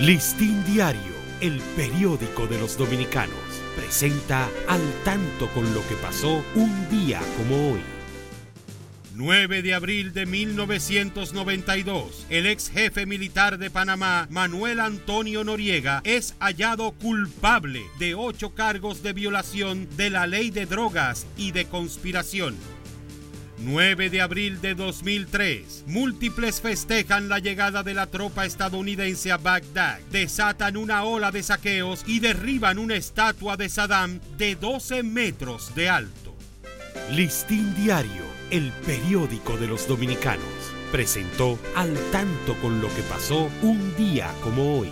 Listín Diario, el periódico de los dominicanos, presenta al tanto con lo que pasó un día como hoy. 9 de abril de 1992, el ex jefe militar de Panamá, Manuel Antonio Noriega, es hallado culpable de ocho cargos de violación de la ley de drogas y de conspiración. 9 de abril de 2003. Múltiples festejan la llegada de la tropa estadounidense a Bagdad, desatan una ola de saqueos y derriban una estatua de Saddam de 12 metros de alto. Listín Diario, el periódico de los dominicanos, presentó al tanto con lo que pasó un día como hoy.